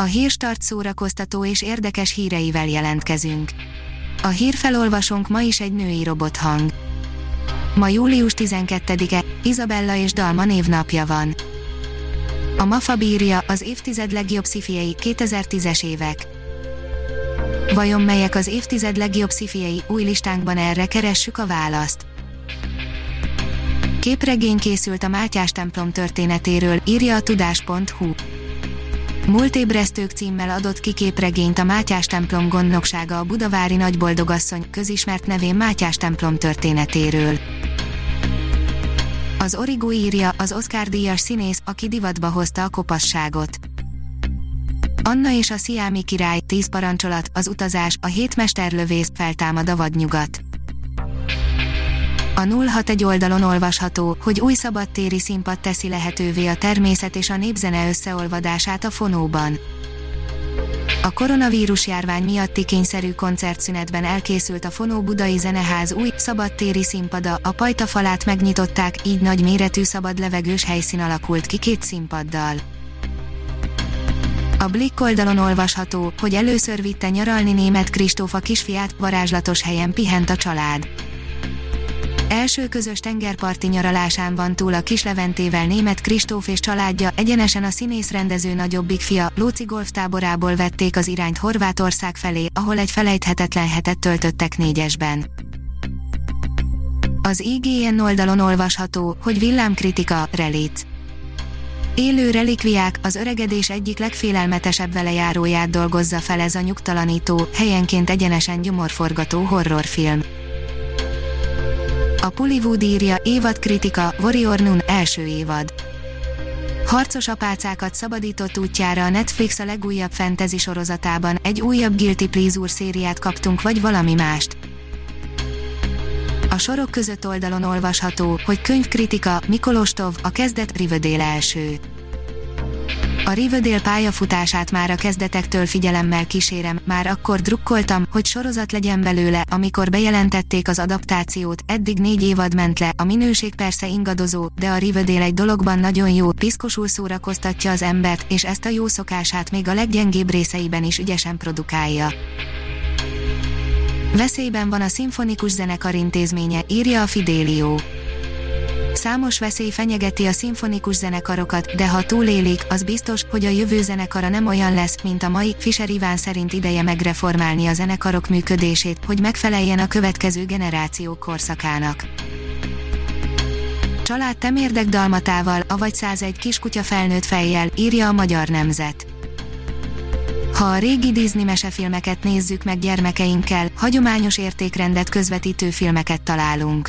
A hírstart szórakoztató és érdekes híreivel jelentkezünk. A hírfelolvasónk ma is egy női robothang. Ma július 12-e, Izabella és Dalma névnapja van. A MAFA bírja az évtized legjobb szifiei 2010-es évek. Vajon melyek az évtized legjobb szifiei új listánkban erre keressük a választ. Képregény készült a Mátyás templom történetéről, írja a tudás.hu. Múltébresztők címmel adott ki a Mátyás templom gondnoksága a budavári nagyboldogasszony közismert nevén Mátyás templom történetéről. Az Origo írja, az Oscar díjas színész, aki divatba hozta a kopasságot. Anna és a Sziámi király, tíz parancsolat, az utazás, a hétmesterlövész, feltámad a vadnyugat. A 061 oldalon olvasható, hogy új szabadtéri színpad teszi lehetővé a természet és a népzene összeolvadását a fonóban. A koronavírus járvány miatti kényszerű koncertszünetben elkészült a Fonó Budai Zeneház új, szabadtéri színpada, a pajta falát megnyitották, így nagy méretű szabad levegős helyszín alakult ki két színpaddal. A Blick oldalon olvasható, hogy először vitte nyaralni német Kristófa kisfiát, varázslatos helyen pihent a család. Első közös tengerparti nyaralásán van túl a Kisleventével német Kristóf és családja, egyenesen a színész rendező nagyobbik fia, Lóci golftáborából vették az irányt Horvátország felé, ahol egy felejthetetlen hetet töltöttek négyesben. Az IGN oldalon olvasható, hogy villámkritika, relic. Élő relikviák, az öregedés egyik legfélelmetesebb velejáróját dolgozza fel ez a nyugtalanító, helyenként egyenesen gyomorforgató horrorfilm. A Pullywood írja, évad kritika, Warrior Nun, első évad. Harcos apácákat szabadított útjára a Netflix a legújabb fantasy sorozatában, egy újabb Guilty Pleasure szériát kaptunk vagy valami mást. A sorok között oldalon olvasható, hogy könyvkritika, Mikolostov, a kezdet Riverdale első. A Riverdale pályafutását már a kezdetektől figyelemmel kísérem, már akkor drukkoltam, hogy sorozat legyen belőle, amikor bejelentették az adaptációt, eddig négy évad ment le, a minőség persze ingadozó, de a Riverdale egy dologban nagyon jó, piszkosul szórakoztatja az embert, és ezt a jó szokását még a leggyengébb részeiben is ügyesen produkálja. Veszélyben van a szimfonikus zenekar intézménye, írja a Fidelio. Számos veszély fenyegeti a szimfonikus zenekarokat, de ha túlélik, az biztos, hogy a jövő zenekara nem olyan lesz, mint a mai. Fischer Iván szerint ideje megreformálni a zenekarok működését, hogy megfeleljen a következő generáció korszakának. Család temérdek dalmatával, avagy 101 kiskutya felnőtt fejjel, írja a Magyar Nemzet. Ha a régi Disney mesefilmeket nézzük meg gyermekeinkkel, hagyományos értékrendet közvetítő filmeket találunk.